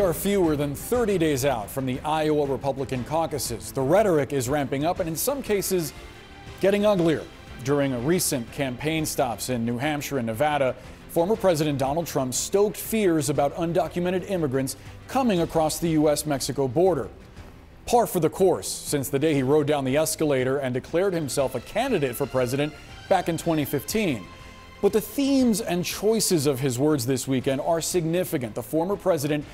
are fewer than 30 days out from the Iowa Republican caucuses. The rhetoric is ramping up and, in some cases, getting uglier. During a recent campaign stops in New Hampshire and Nevada, former President Donald Trump stoked fears about undocumented immigrants coming across the U.S. Mexico border. Par for the course since the day he rode down the escalator and declared himself a candidate for president back in 2015. But the themes and choices of his words this weekend are significant. The former president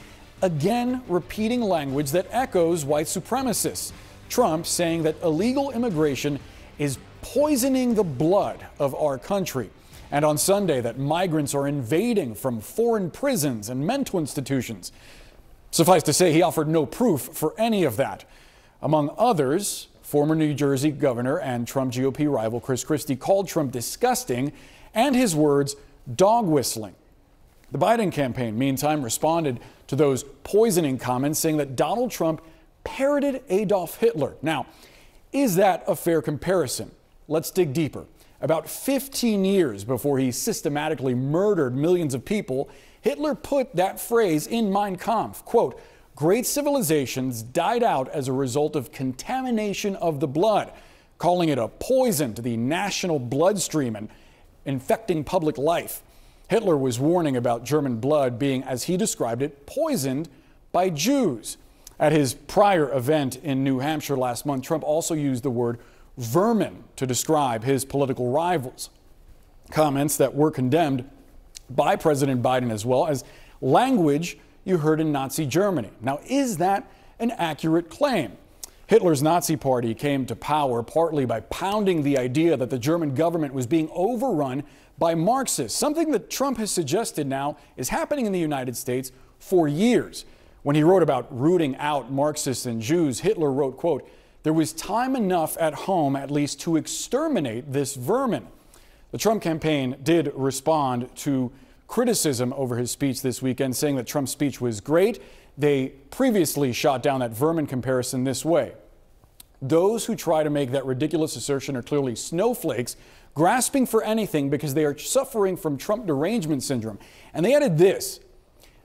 again repeating language that echoes white supremacists. Trump saying that illegal immigration is poisoning the blood of our country. And on Sunday, that migrants are invading from foreign prisons and mental institutions. Suffice to say, he offered no proof for any of that. Among others, former New Jersey governor and Trump GOP rival Chris Christie called Trump disgusting and his words dog whistling. The Biden campaign, meantime, responded to those poisoning comments, saying that Donald Trump parroted Adolf Hitler. Now, is that a fair comparison? Let's dig deeper. About 15 years before he systematically murdered millions of people, Hitler put that phrase in Mein Kampf, quote, great civilizations died out as a result of contamination of the blood, calling it a poison to the national bloodstream and infecting public life. Hitler was warning about German blood being, as he described it, poisoned by Jews. At his prior event in New Hampshire last month, Trump also used the word vermin to describe his political rivals. Comments that were condemned by President Biden as well as language you heard in Nazi Germany. Now, is that an accurate claim? Hitler's Nazi Party came to power partly by pounding the idea that the German government was being overrun by Marxists, something that Trump has suggested now is happening in the United States for years. When he wrote about rooting out Marxists and Jews, Hitler wrote, quote, there was time enough at home at least to exterminate this vermin. The Trump campaign did respond to criticism over his speech this weekend, saying that Trump's speech was great they previously shot down that vermin comparison this way. Those who try to make that ridiculous assertion are clearly snowflakes, grasping for anything because they are suffering from Trump derangement syndrome. And they added this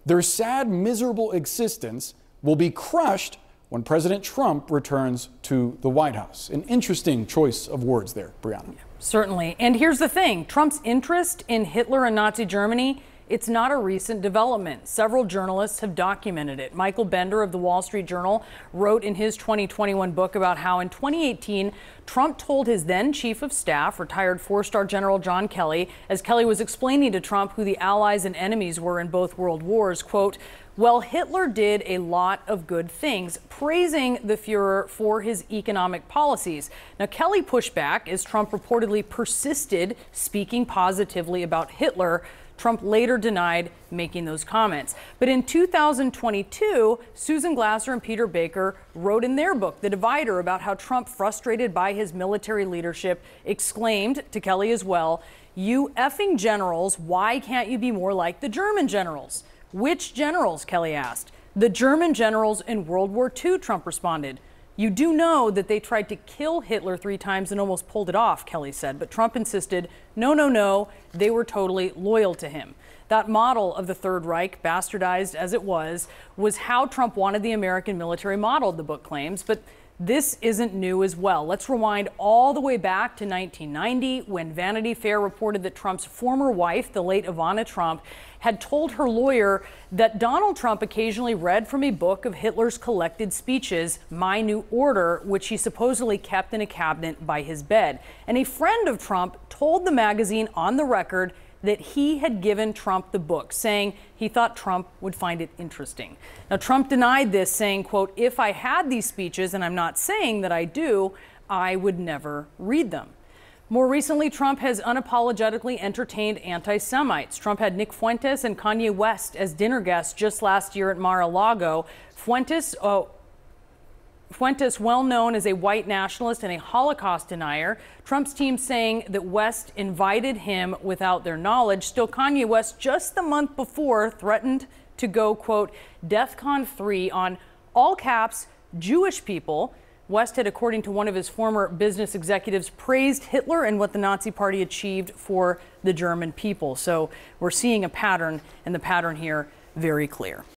their sad, miserable existence will be crushed when President Trump returns to the White House. An interesting choice of words there, Brianna. Certainly. And here's the thing Trump's interest in Hitler and Nazi Germany it's not a recent development. Several journalists have documented it. Michael Bender of the Wall Street Journal wrote in his 2021 book about how in 2018, Trump told his then chief of staff, retired four star General John Kelly, as Kelly was explaining to Trump who the allies and enemies were in both world wars, quote, well, Hitler did a lot of good things, praising the Fuhrer for his economic policies. Now, Kelly pushed back as Trump reportedly persisted speaking positively about Hitler Trump later denied making those comments. But in 2022, Susan Glasser and Peter Baker wrote in their book, The Divider, about how Trump, frustrated by his military leadership, exclaimed to Kelly as well, You effing generals, why can't you be more like the German generals? Which generals? Kelly asked. The German generals in World War II, Trump responded. You do know that they tried to kill Hitler three times and almost pulled it off, Kelly said, but Trump insisted no, no, no, they were totally loyal to him. That model of the Third Reich, bastardized as it was, was how Trump wanted the American military modeled, the book claims, but this isn't new as well. Let's rewind all the way back to 1990 when Vanity Fair reported that Trump's former wife, the late Ivana Trump, had told her lawyer that Donald Trump occasionally read from a book of Hitler's collected speeches, My New Order, which he supposedly kept in a cabinet by his bed. And a friend of Trump told the magazine on the record that he had given Trump the book, saying he thought Trump would find it interesting. Now, Trump denied this, saying, quote, if I had these speeches, and I'm not saying that I do, I would never read them. More recently, Trump has unapologetically entertained anti Semites. Trump had Nick Fuentes and Kanye West as dinner guests just last year at Mar a Lago. Fuentes, uh, Fuentes, well known as a white nationalist and a Holocaust denier, Trump's team saying that West invited him without their knowledge. Still, Kanye West just the month before threatened to go, quote, DEFCON 3 on all caps Jewish people. West had, according to one of his former business executives, praised Hitler and what the Nazi Party achieved for the German people. So we're seeing a pattern, and the pattern here very clear.